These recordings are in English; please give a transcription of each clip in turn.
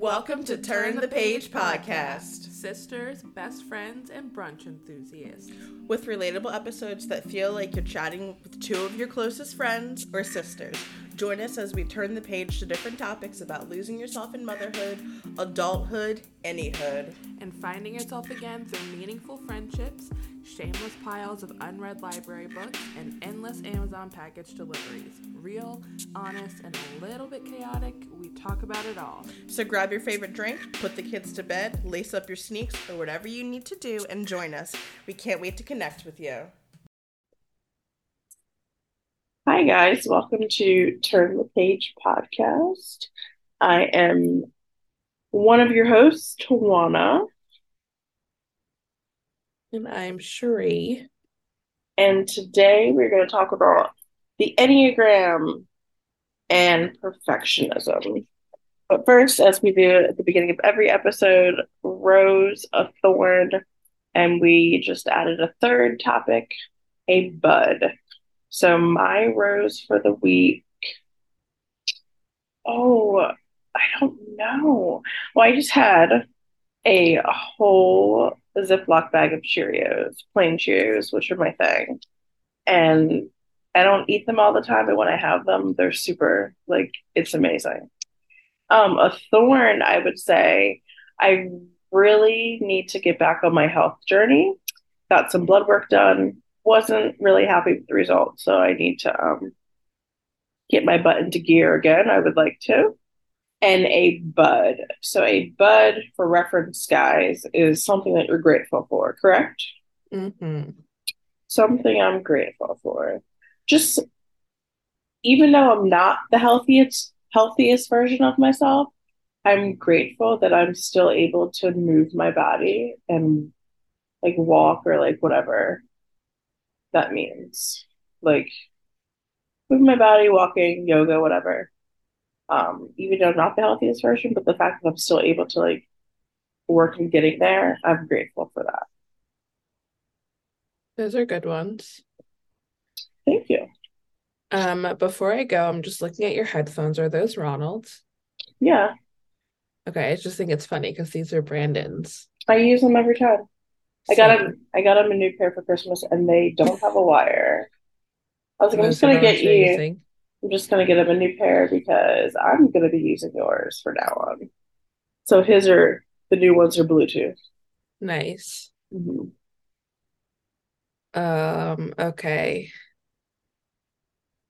Welcome to Turn the Paige podcast. Sisters, best friends, and brunch enthusiasts. With relatable episodes that feel like you're chatting with two of your closest friends or sisters. Join us as we turn the page to different topics about losing yourself in motherhood, adulthood, anyhood. And finding yourself again through meaningful friendships, shameless piles of unread library books, and endless Amazon package deliveries. Real, honest, and a little bit chaotic, we talk about it all. So grab your favorite drink, put the kids to bed, lace up your sneaks, or whatever you need to do, and join us. We can't wait to connect with you. Hi, guys. Welcome to Turn the Paige podcast. I am one of your hosts, Tajuana. And I'm Cherie. And today we're going to talk about the Enneagram and perfectionism. But first, as we do at the beginning of every episode, rose, a thorn, and we just added a third topic, a bud. So my rose for the week. Oh, I don't know. Well, I just had a whole Ziploc bag of Cheerios, plain Cheerios, which are my thing. And I don't eat them all the time, but when I have them, they're super like it's amazing. Um, a thorn, I would say, I really need to get back on my health journey. Got some blood work done. Wasn't really happy with the results, so I need to um get my butt into gear again. I would like to. And a bud. So a bud, for reference, guys, is something that you're grateful for, correct? Mm-hmm. Something I'm grateful for. Just even though I'm not the healthiest healthiest version of myself, I'm grateful that I'm still able to move my body and like walk or like whatever that means. Like move my body, walking, yoga, whatever. Um, even though I'm not the healthiest version, but the fact that I'm still able to like work and getting there, I'm grateful for that. Those are good ones. Thank you. Um, before I go, I'm just looking at your headphones. Are those Ronald's? Yeah, Okay, I just think it's funny because these are Brandon's. I use them every time. I got him. I got him a new pair for Christmas, and they don't have a wire. I was like, I'm just gonna get you. using. I'm just gonna get him a new pair because I'm gonna be using yours for now on. So his are the new ones are Bluetooth. Nice. Mhm. Um, okay.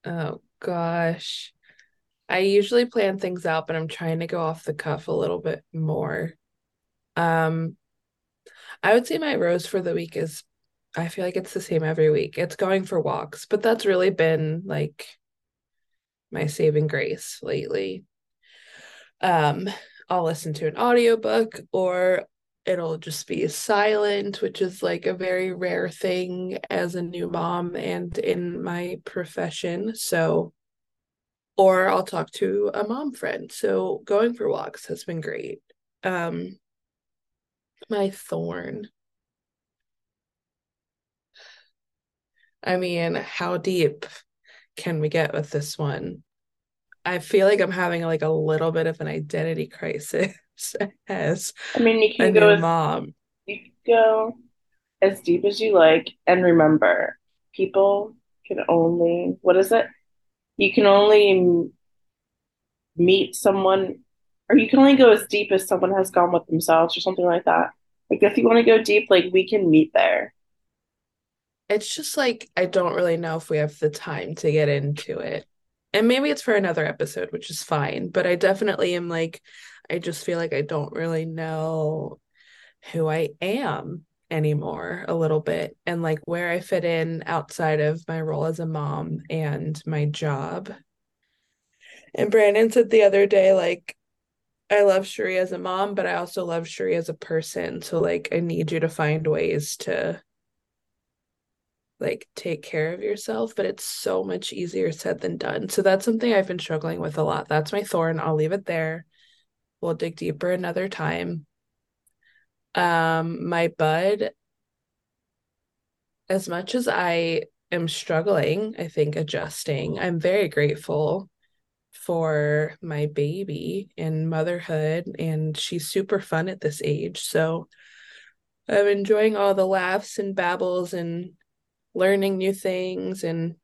Oh gosh. I usually plan things out, but I'm trying to go off the cuff a little bit more. Um, I would say my rose for the week is I feel like it's the same every week. It's going for walks, but that's really been like my saving grace lately. Um, I'll listen to an audiobook or it'll just be silent, which is like a very rare thing as a new mom and in my profession. So, or I'll talk to a mom friend. So, going for walks has been great. Um, my thorn. I mean, how deep can we get with this one? I feel like I'm having like a little bit of an identity crisis as I mean, you can go as mom. you can go as deep as you like, and remember, people can only what is it? You can only meet someone, or you can only go as deep as someone has gone with themselves, or something like that. Like if you want to go deep, like we can meet there. It's just like I don't really know if we have the time to get into it. And maybe it's for another episode, which is fine. But I definitely am like, I just feel like I don't really know who I am anymore a little bit and like where I fit in outside of my role as a mom and my job. And Brandon said the other day, like, I love Shuri as a mom, but I also love Shuri as a person. So like I need you to find ways to like take care of yourself, but it's so much easier said than done. So that's something I've been struggling with a lot. That's my thorn. I'll leave it there. We'll dig deeper another time. Um, my bud, as much as I am struggling, I think adjusting, I'm very grateful for my baby and motherhood and she's super fun at this age so i'm enjoying all the laughs and babbles and learning new things and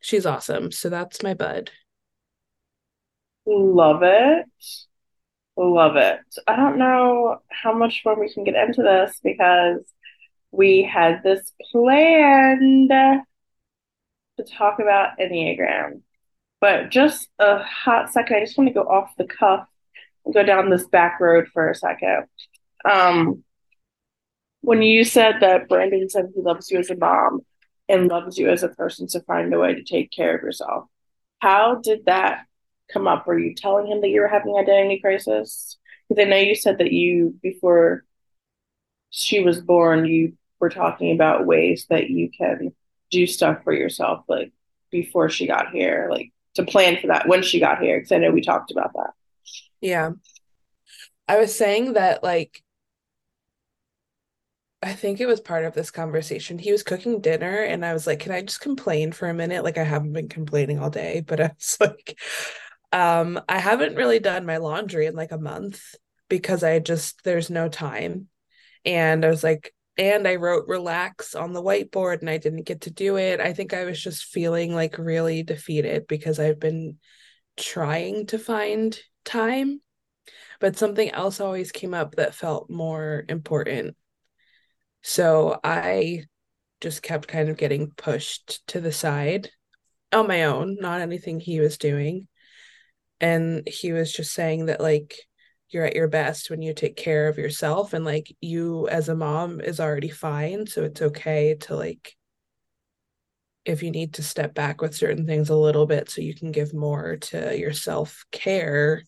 she's awesome so that's my bud Love it. Love it. I don't know how much more we can get into this because we had this planned to talk about Enneagram. But just a hot second, I just want to go off the cuff and go down this back road for a second. Um, when you said that Brandon said he loves you as a mom and loves you as a person to find a way to take care of yourself, how did that come up? Were you telling him that you were having an identity crisis? Because I know you said that you, before she was born, you were talking about ways that you can do stuff for yourself, like before she got here, like to plan for that when she got here. Because I know we talked about that. Yeah. I was saying that, like, I think it was part of this conversation. He was cooking dinner, and I was like, Can I just complain for a minute? Like, I haven't been complaining all day, but I was like, um, I haven't really done my laundry in like a month because I just, there's no time. And I was like, and I wrote relax on the whiteboard and I didn't get to do it. I think I was just feeling like really defeated because I've been trying to find time, but something else always came up that felt more important. So I just kept kind of getting pushed to the side on my own, not anything he was doing. And he was just saying that, like, you're at your best when you take care of yourself and like you as a mom is already fine so it's okay to like if you need to step back with certain things a little bit so you can give more to your self care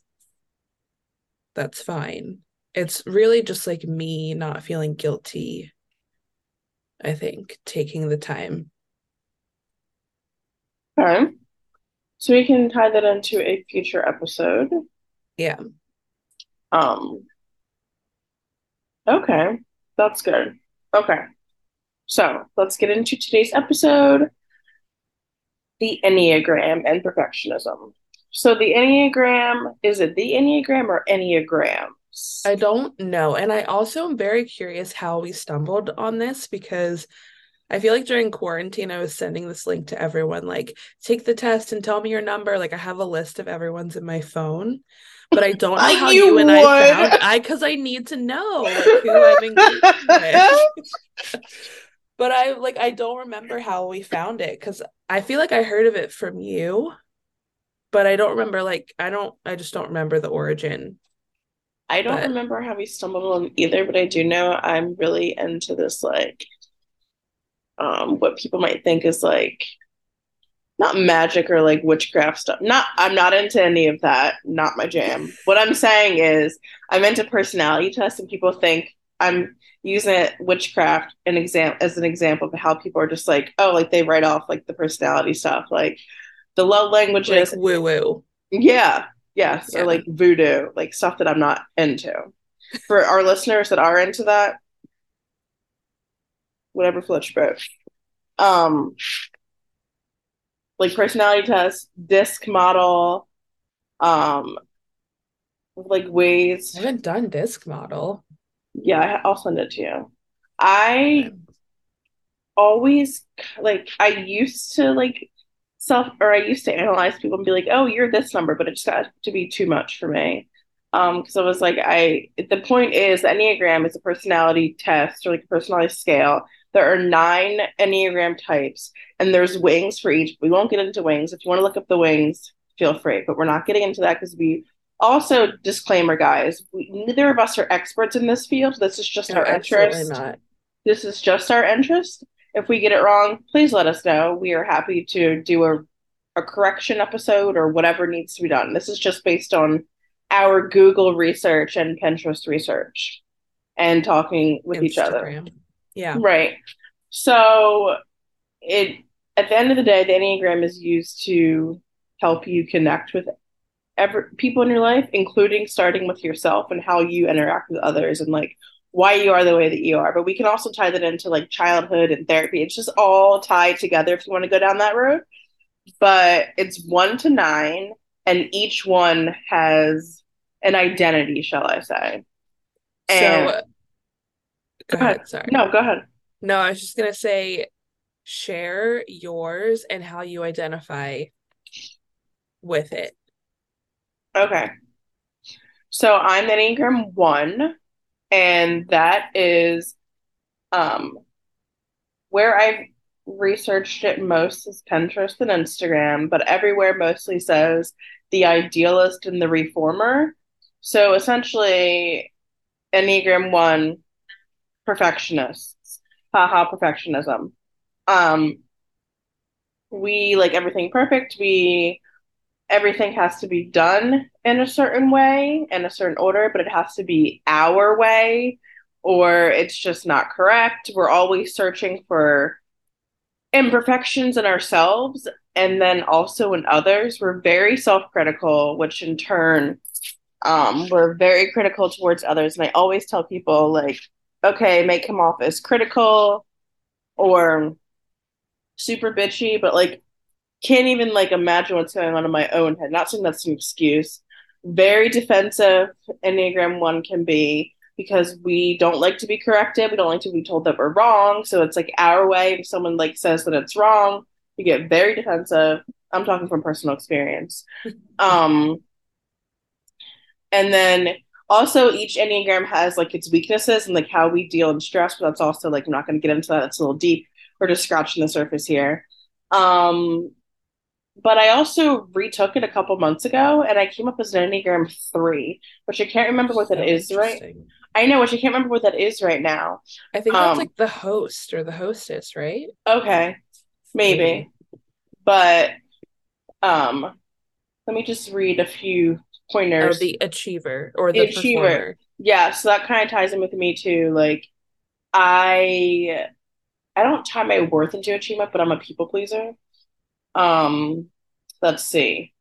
that's fine it's really just like me not feeling guilty i think taking the time Okay. So we can tie that into a future episode. yeah Um, okay, that's good. Okay, so let's get into today's episode the Enneagram and perfectionism. So, the Enneagram is it the Enneagram or Enneagrams? I don't know. And I also am very curious how we stumbled on this because I feel like during quarantine, I was sending this link to everyone like, take the test and tell me your number. Like, I have a list of everyone's in my phone, but I don't know I how knew you and I found I because I need to know like, who I'm engaged with. but I like, I don't remember how we found it because I feel like I heard of it from you, but I don't remember, like, I don't, I just don't remember the origin. I don't But- remember how we stumbled on either, but I do know I'm really into this like um what people might think is like not magic or like witchcraft stuff. Not I'm not into any of that. Not my jam. What I'm saying is I'm into personality tests and people think I'm using it witchcraft an exam as an example of how people are just like, oh, like they write off like the personality stuff, like the love Like, languages. woo woo. Yeah, yes, Yeah. or like voodoo, like stuff that I'm not into. For our listeners that are into that, whatever floats your boat. Um, like personality test, DISC model, um, like ways. I haven't done DISC model. Yeah, I- I'll send it to you. I always like I used to like self or I used to analyze people and be like, oh, you're this number, but it just got to be too much for me. Um, because I was like, I the point is the Enneagram is a personality test or like a personality scale. There are nine Enneagram types, and there's wings for each. We won't get into wings. If you want to look up the wings, feel free, but we're not getting into that because we also disclaimer, guys, we, neither of us are experts in this field. This is just No, our interest. not. This is just our interest. If we get it wrong, please let us know. We are happy to do a, a correction episode or whatever needs to be done. This is just based on our Google research and Pinterest research and talking with each other. Yeah. Right. So it at the end of the day, the Enneagram is used to help you connect with every people in your life, including starting with yourself and how you interact with others and like why you are the way that you are. But we can also tie that into like childhood and therapy. It's just all tied together if you want to go down that road. But it's one to nine, and each one has an identity, shall I say. And So, go ahead. sorry. No, go ahead. No, I was just gonna say share yours and how you identify with it. Okay. So I'm Enneagram 1, and that is um where I've researched it most is Pinterest and Instagram, but everywhere mostly says the idealist and the reformer. So essentially, Enneagram 1, perfectionists. Haha, perfectionism. Um, we like everything perfect. We everything has to be done in a certain way, in a certain order, but it has to be our way, or it's just not correct. We're always searching for imperfections in ourselves and then also in others. We're very self-critical, which in turn, um, we're very critical towards others. And I always tell people, like, okay, may come off as critical or super bitchy, but like can't even like imagine what's going on in my own head. Not saying that's an excuse. Very defensive Enneagram one can be because we don't like to be corrected. We don't like to be told that we're wrong. So it's like our way. If someone like says that it's wrong, we get very defensive. I'm talking from personal experience. Um, and then also each Enneagram has like its weaknesses and like how we deal in stress, but that's also like I'm not gonna get into that. It's a little deep. We're just scratching the surface here. Um, but I also retook it a couple months ago and I came up as an Enneagram 3, which I can't remember what that So is right. I know, which I can't remember what that is right now. I think that's Um, like the host or the hostess, right? Okay, maybe. But um let me just read a few Or pointers. the achiever or The the achiever. performer. Yeah, so that kind of ties in with me too. Like I I don't tie my worth into achievement, but I'm a people pleaser. Um, let's see.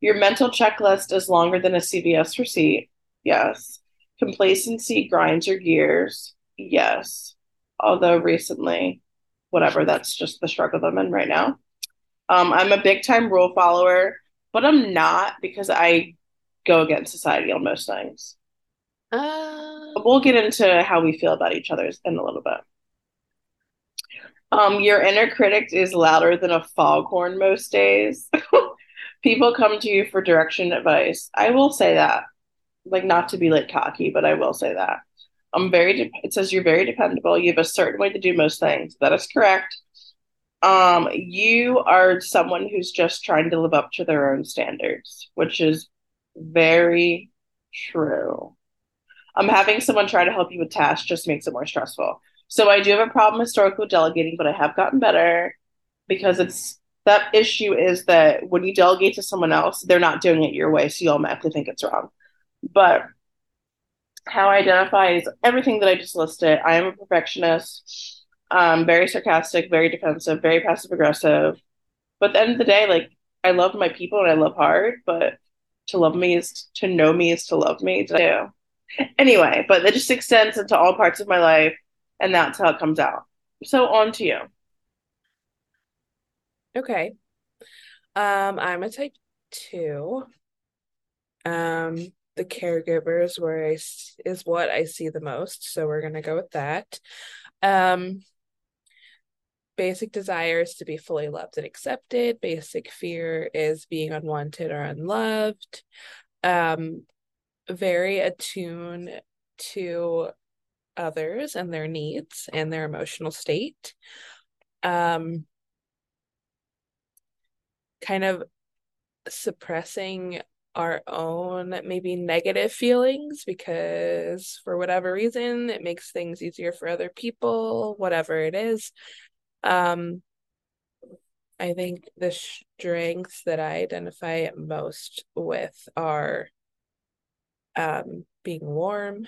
Your mental checklist is longer than a CVS receipt. Yes. Complacency grinds your gears. Yes. Although recently, whatever, that's just the struggle I'm in right now. Um, I'm a big time rule follower, but I'm not because I go against society on most things. Uh, We'll get into how we feel about each other in a little bit. Um, your inner critic is louder than a foghorn most days. People come to you for direction advice. I will say that. Like not to be like cocky, but I will say that. I'm very de- it says you're very dependable. You have a certain way to do most things. That is correct. Um, you are someone who's just trying to live up to their own standards, which is very true. I'm um, having someone try to help you with tasks just makes it more stressful. So I do have a problem historically with delegating, but I have gotten better because it's that issue is that when you delegate to someone else, they're not doing it your way, so you automatically think it's wrong. But how I identify is everything that I just listed. I am a perfectionist, um, very sarcastic, very defensive, very passive aggressive. But at the end of the day, like I love my people and I love hard, but to love me is to know me is to love me. Do? Anyway, but it just extends into all parts of my life, and that's how it comes out. So on to you. okay. Um, I'm a type two. Um, the caregivers where I is what I see the most, so we're gonna go with that. Um, basic desire is to be fully loved and accepted. Basic fear is being unwanted or unloved. Um, very attuned to others and their needs and their emotional state. Um, kind of suppressing our own maybe negative feelings because for whatever reason it makes things easier for other people, whatever it is. Um, I think the strengths that I identify most with are um, being warm,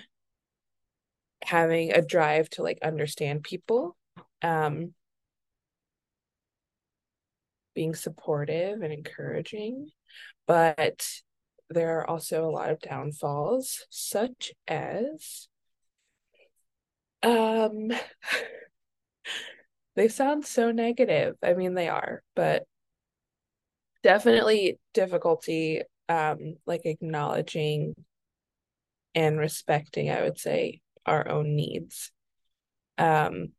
having a drive to like understand people, um, being supportive and encouraging, but there are also a lot of downfalls, such as um they sound so negative. I mean, they are, but definitely difficulty um like acknowledging and respecting, I would say, our own needs. Um,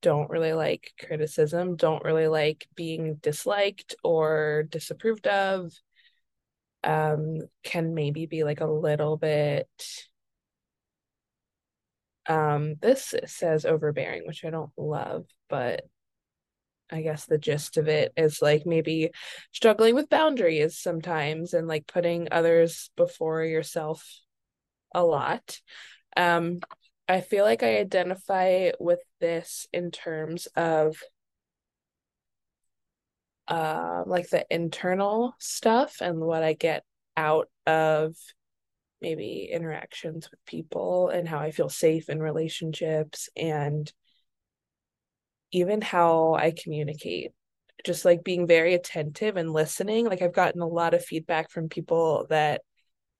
don't really like criticism, don't really like being disliked or disapproved of. Um, can maybe be like a little bit um this says overbearing, which I don't love, but I guess the gist of it is like maybe struggling with boundaries sometimes and like putting others before yourself a lot. Um, I feel like I identify with this in terms of uh, like the internal stuff and what I get out of maybe interactions with people and how I feel safe in relationships and even how I communicate. Just like being very attentive and listening. Like I've gotten a lot of feedback from people that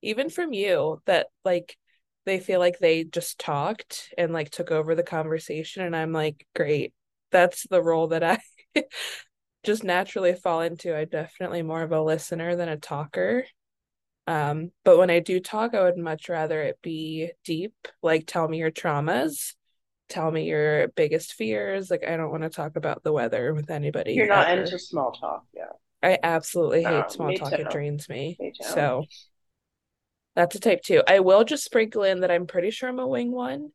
even from you that like they feel like they just talked and like took over the conversation and I'm like great that's the role that I just naturally fall into I'm definitely more of a listener than a talker um but when I do talk I would much rather it be deep like tell me your traumas tell me your biggest fears like I don't want to talk about the weather with anybody You're not ever. into small talk, yeah. I absolutely No, hate small talk too. it drains me Me so that's a type two. I will just sprinkle in that I'm pretty sure I'm a wing one.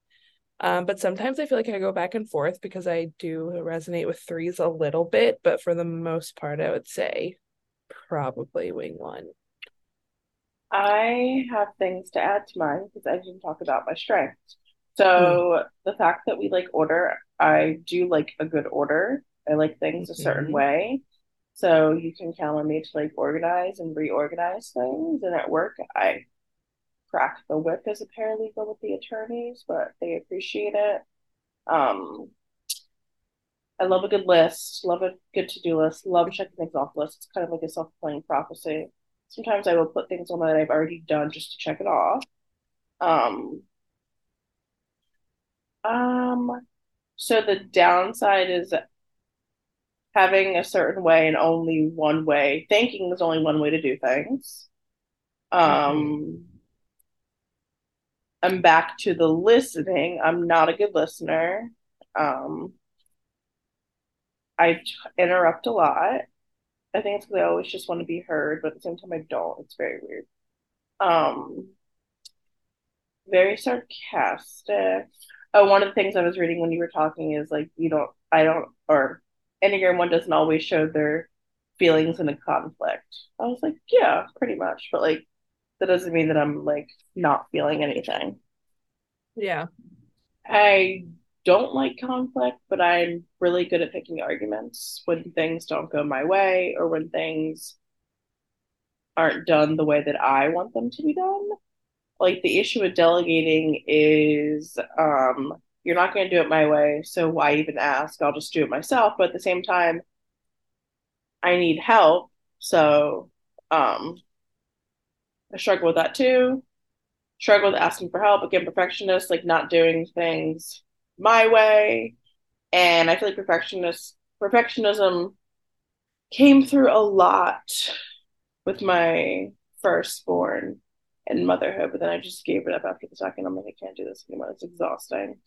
Um, but sometimes I feel like I go back and forth because I do resonate with threes a little bit, but for the most part, I would say probably wing one. I have things to add to mine because I didn't talk about my strengths. So the fact that we like order, I do like a good order. I like things a certain Mhm. way. So you can count on me to like organize and reorganize things. And at work, I crack the whip as a paralegal with the attorneys, but they appreciate it. Um, I love a good list, love a good to-do list, love checking things off lists. It's kind of like a self-fulfilling prophecy. Sometimes I will put things on that I've already done just to check it off. Um, um, so the downside is having a certain way and only one way. Thinking there's only one way to do things. Um, I'm back to the listening. I'm not a good listener. Um, I t- interrupt a lot. I think it's because I always just want to be heard, but at the same time I don't. It's very weird. Um, very sarcastic. Oh, one of the things I was reading when you were talking is like you don't, I don't, or Enneagram one doesn't always show their feelings in a conflict. I was like, yeah, pretty much, but like that doesn't mean that I'm like not feeling anything. Yeah. I don't like conflict, but I'm really good at picking arguments when things don't go my way or when things aren't done the way that I want them to be done. Like the issue with delegating is um you're not going to do it my way, so why even ask? I'll just do it myself. But at the same time, I need help, so um I struggle with that too. Struggle with asking for help. Again, perfectionist, like not doing things my way. And I feel like perfectionist perfectionism came through a lot with my firstborn and motherhood, but then I just gave it up after the second. I'm like, I can't do this anymore. It's exhausting.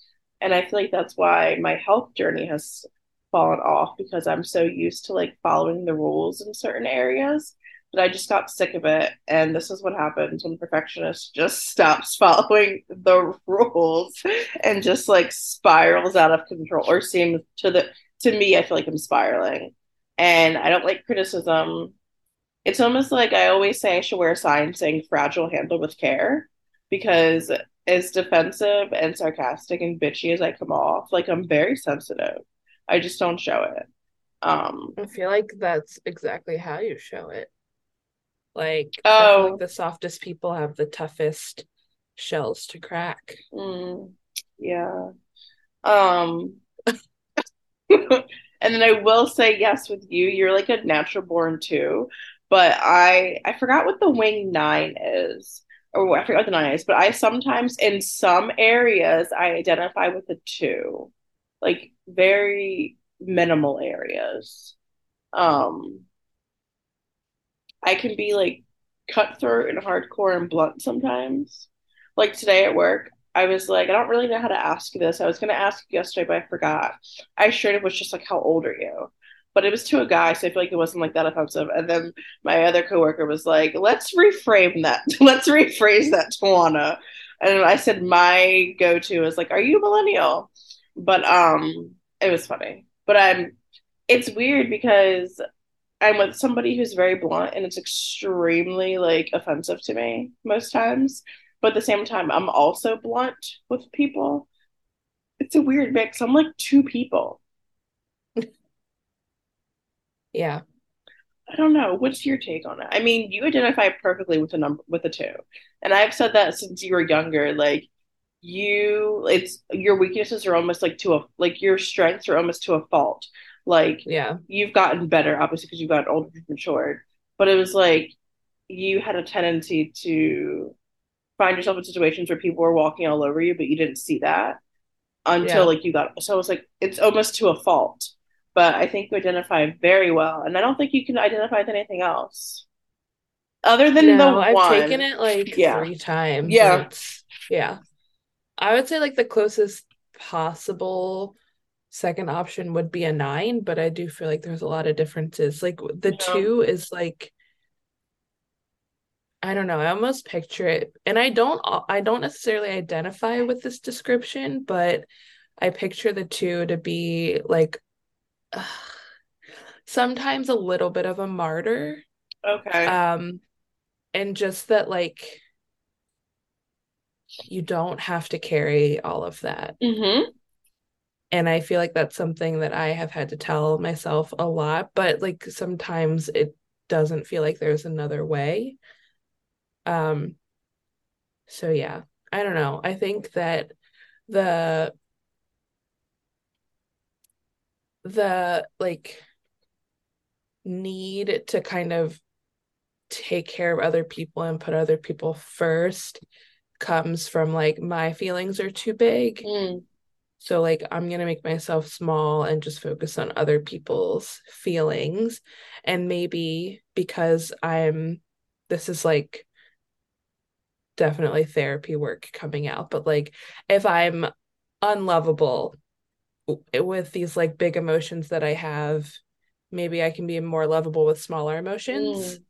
And I feel like that's why my health journey has fallen off because I'm so used to like following the rules in certain areas that I just got sick of it. And this is what happens when perfectionist just stops following the rules and just like spirals out of control or seems to the to me, I feel like I'm spiraling. And I don't like criticism. It's almost like I always say I should wear a sign saying fragile handle with care because as defensive and sarcastic and bitchy as I come off, like I'm very sensitive. I just don't show it. Um, I feel like that's exactly how you show it. Like, oh, like the softest people have the toughest shells to crack. mm, yeah. Um, and then I will say yes with you. You're like a natural born too, but I I forgot what the wing nine is, or I forgot what the nine is. But I sometimes in some areas I identify with the two, like very minimal areas. Um, I can be like cutthroat and hardcore and blunt sometimes. Like today at work, I was like, I don't really know how to ask this. I was going to ask yesterday, but I forgot. I straight up was just like, How old are you? But it was to a guy, so I feel like it wasn't like that offensive. And then my other coworker was like, Let's reframe that. Let's rephrase that, Tajuana. And I said, My go to is like, Are you a millennial? But um, it was funny. But I'm, it's weird because I'm with somebody who's very blunt and it's extremely like offensive to me most times. But at the same time, I'm also blunt with people. It's a weird mix. I'm like two people. Yeah. I don't know. What's your take on it? I mean, you identify perfectly with the number with the two. And I've said that since you were younger. Like you it's your weaknesses are almost like to a like your strengths are almost to a fault. Like Yeah. you've gotten better, obviously, because you've gotten older, you've matured. But it was like you had a tendency to find yourself in situations where people were walking all over you, but you didn't see that until Yeah. like you got. So it was like it's almost to a fault. But I think you identify very well, and I don't think you can identify with anything else other than the No, I've one. taken it like Yeah. three times. Yeah. yeah. I would say like the closest possible second option would be a nine, but I do feel like there's a lot of differences. Like the Yeah. two is like I don't know, I almost picture it, and I don't I don't necessarily identify with this description, but I picture the two to be like sometimes a little bit of a martyr. Okay. Um, and just that like you don't have to carry all of that. mm-hmm. And I feel like that's something that I have had to tell myself a lot, but like sometimes it doesn't feel like there's another way. Um, so yeah, I don't know. I think that the the like need to kind of take care of other people and put other people first comes from like my feelings are too big. Mm. So like I'm gonna make myself small and just focus on other people's feelings. And maybe because I'm this is like definitely therapy work coming out, but like if I'm unlovable with these like big emotions that I have, maybe I can be more lovable with smaller emotions Mm.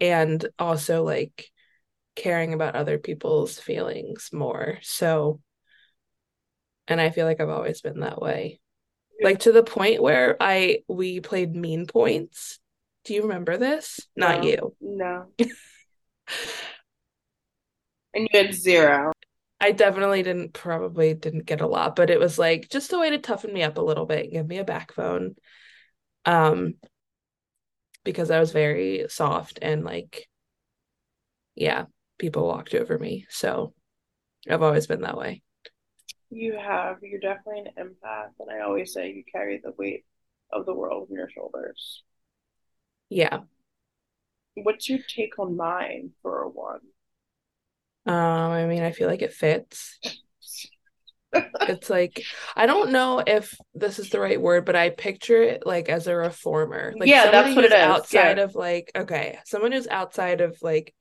and also like caring about other people's feelings more. So, and I feel like I've always been that way. Like to the point where I we played mean points. Do you remember this? Not No. you. No. and you had zero. I definitely didn't probably didn't get a lot, but it was like just a way to toughen me up a little bit, give me a backbone. Um because I was very soft and like yeah, people walked over me. So I've always been that way. You have. You're definitely an empath, and I always say you carry the weight of the world on your shoulders. Yeah. What's your take on mine for a one? Um, I mean, I feel like it fits. It's like I don't know if this is the right word, but I picture it like as a reformer. Like Yeah, that's what it outside Yeah. of like okay, someone who's outside of like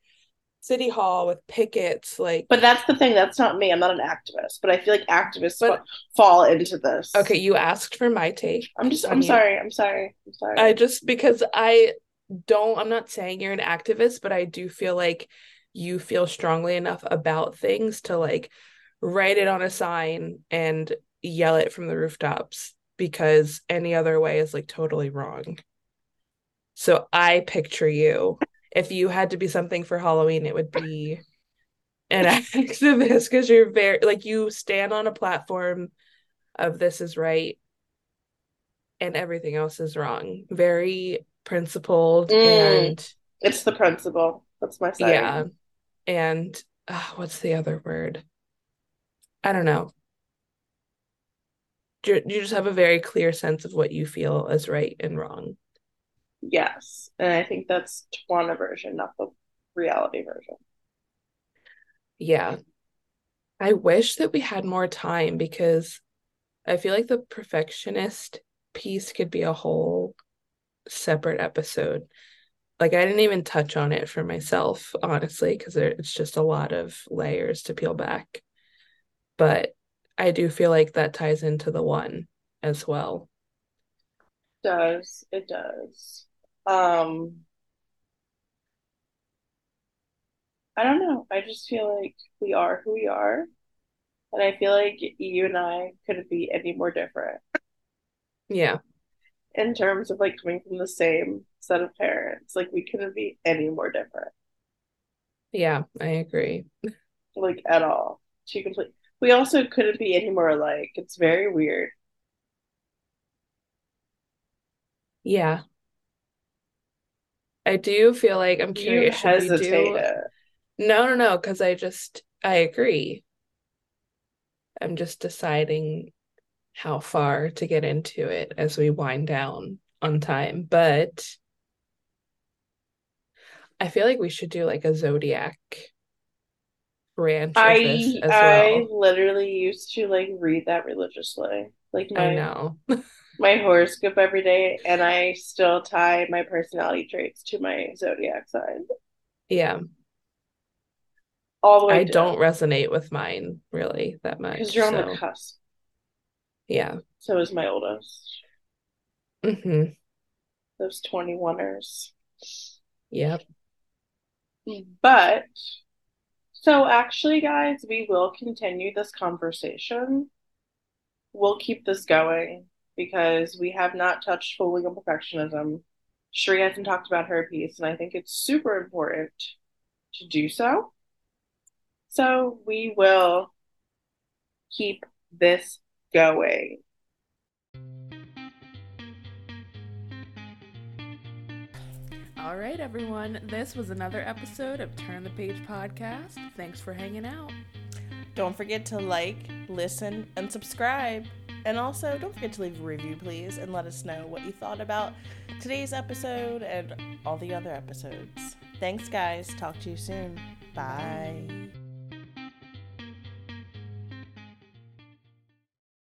City Hall with pickets, like But that's the thing. That's not me. I'm not an activist, but I feel like activists But- fall into this. okay, you asked for my take. I'm just. I'm you. sorry. I'm sorry. I'm sorry. I just because I don't, I'm not saying you're an activist, but I do feel like you feel strongly enough about things to like write it on a sign and yell it from the rooftops because any other way is like totally wrong. So I picture you. If you had to be something for Halloween, it would be an activist because you're very like you stand on a platform of this is right and everything else is wrong. Very principled Mm. and it's the principle. That's my side. yeah. And uh, what's the other word? I don't know. You you just have a very clear sense of what you feel is right and wrong. Yes, and I think that's Tajuana version, not the reality version. Yeah. I wish that we had more time because I feel like the perfectionist piece could be a whole separate episode. like I didn't even touch on it for myself, honestly, because it's just a lot of layers to peel back. But I do feel like that ties into the one as well. It does. It does. Um I don't know. I just feel like we are who we are. And I feel like you and I couldn't be any more different Yeah. in terms of like coming from the same set of parents. Like we couldn't be any more different. Yeah, I agree. Like at all. Two complete we also couldn't be any more alike. It's very weird. Yeah. I do feel like I'm curious, we do. No, no, no, because I just I agree. I'm just deciding how far to get into it as we wind down on time. But I feel like we should do like a zodiac branch I as I well. literally used to like read that religiously. Like I know. my horoscope every day, and I still tie my personality traits to my zodiac sign Yeah. all the way I down don't resonate with mine really that much. because you're on the cusp. yeah. So is my oldest. Mm hmm Those 21ers. Yep. But so actually, guys, we will continue this conversation. We'll keep this going because we have not touched full legal perfectionism. Sheree hasn't talked about her piece, and I think it's super important to do so. So we will keep this going. All right, everyone. This was another episode of Turn the Paige podcast. Thanks for hanging out. Don't forget to like, listen, and subscribe. And also, don't forget to leave a review, please, and let us know what you thought about today's episode and all the other episodes. Thanks, guys. Talk to you soon. Bye.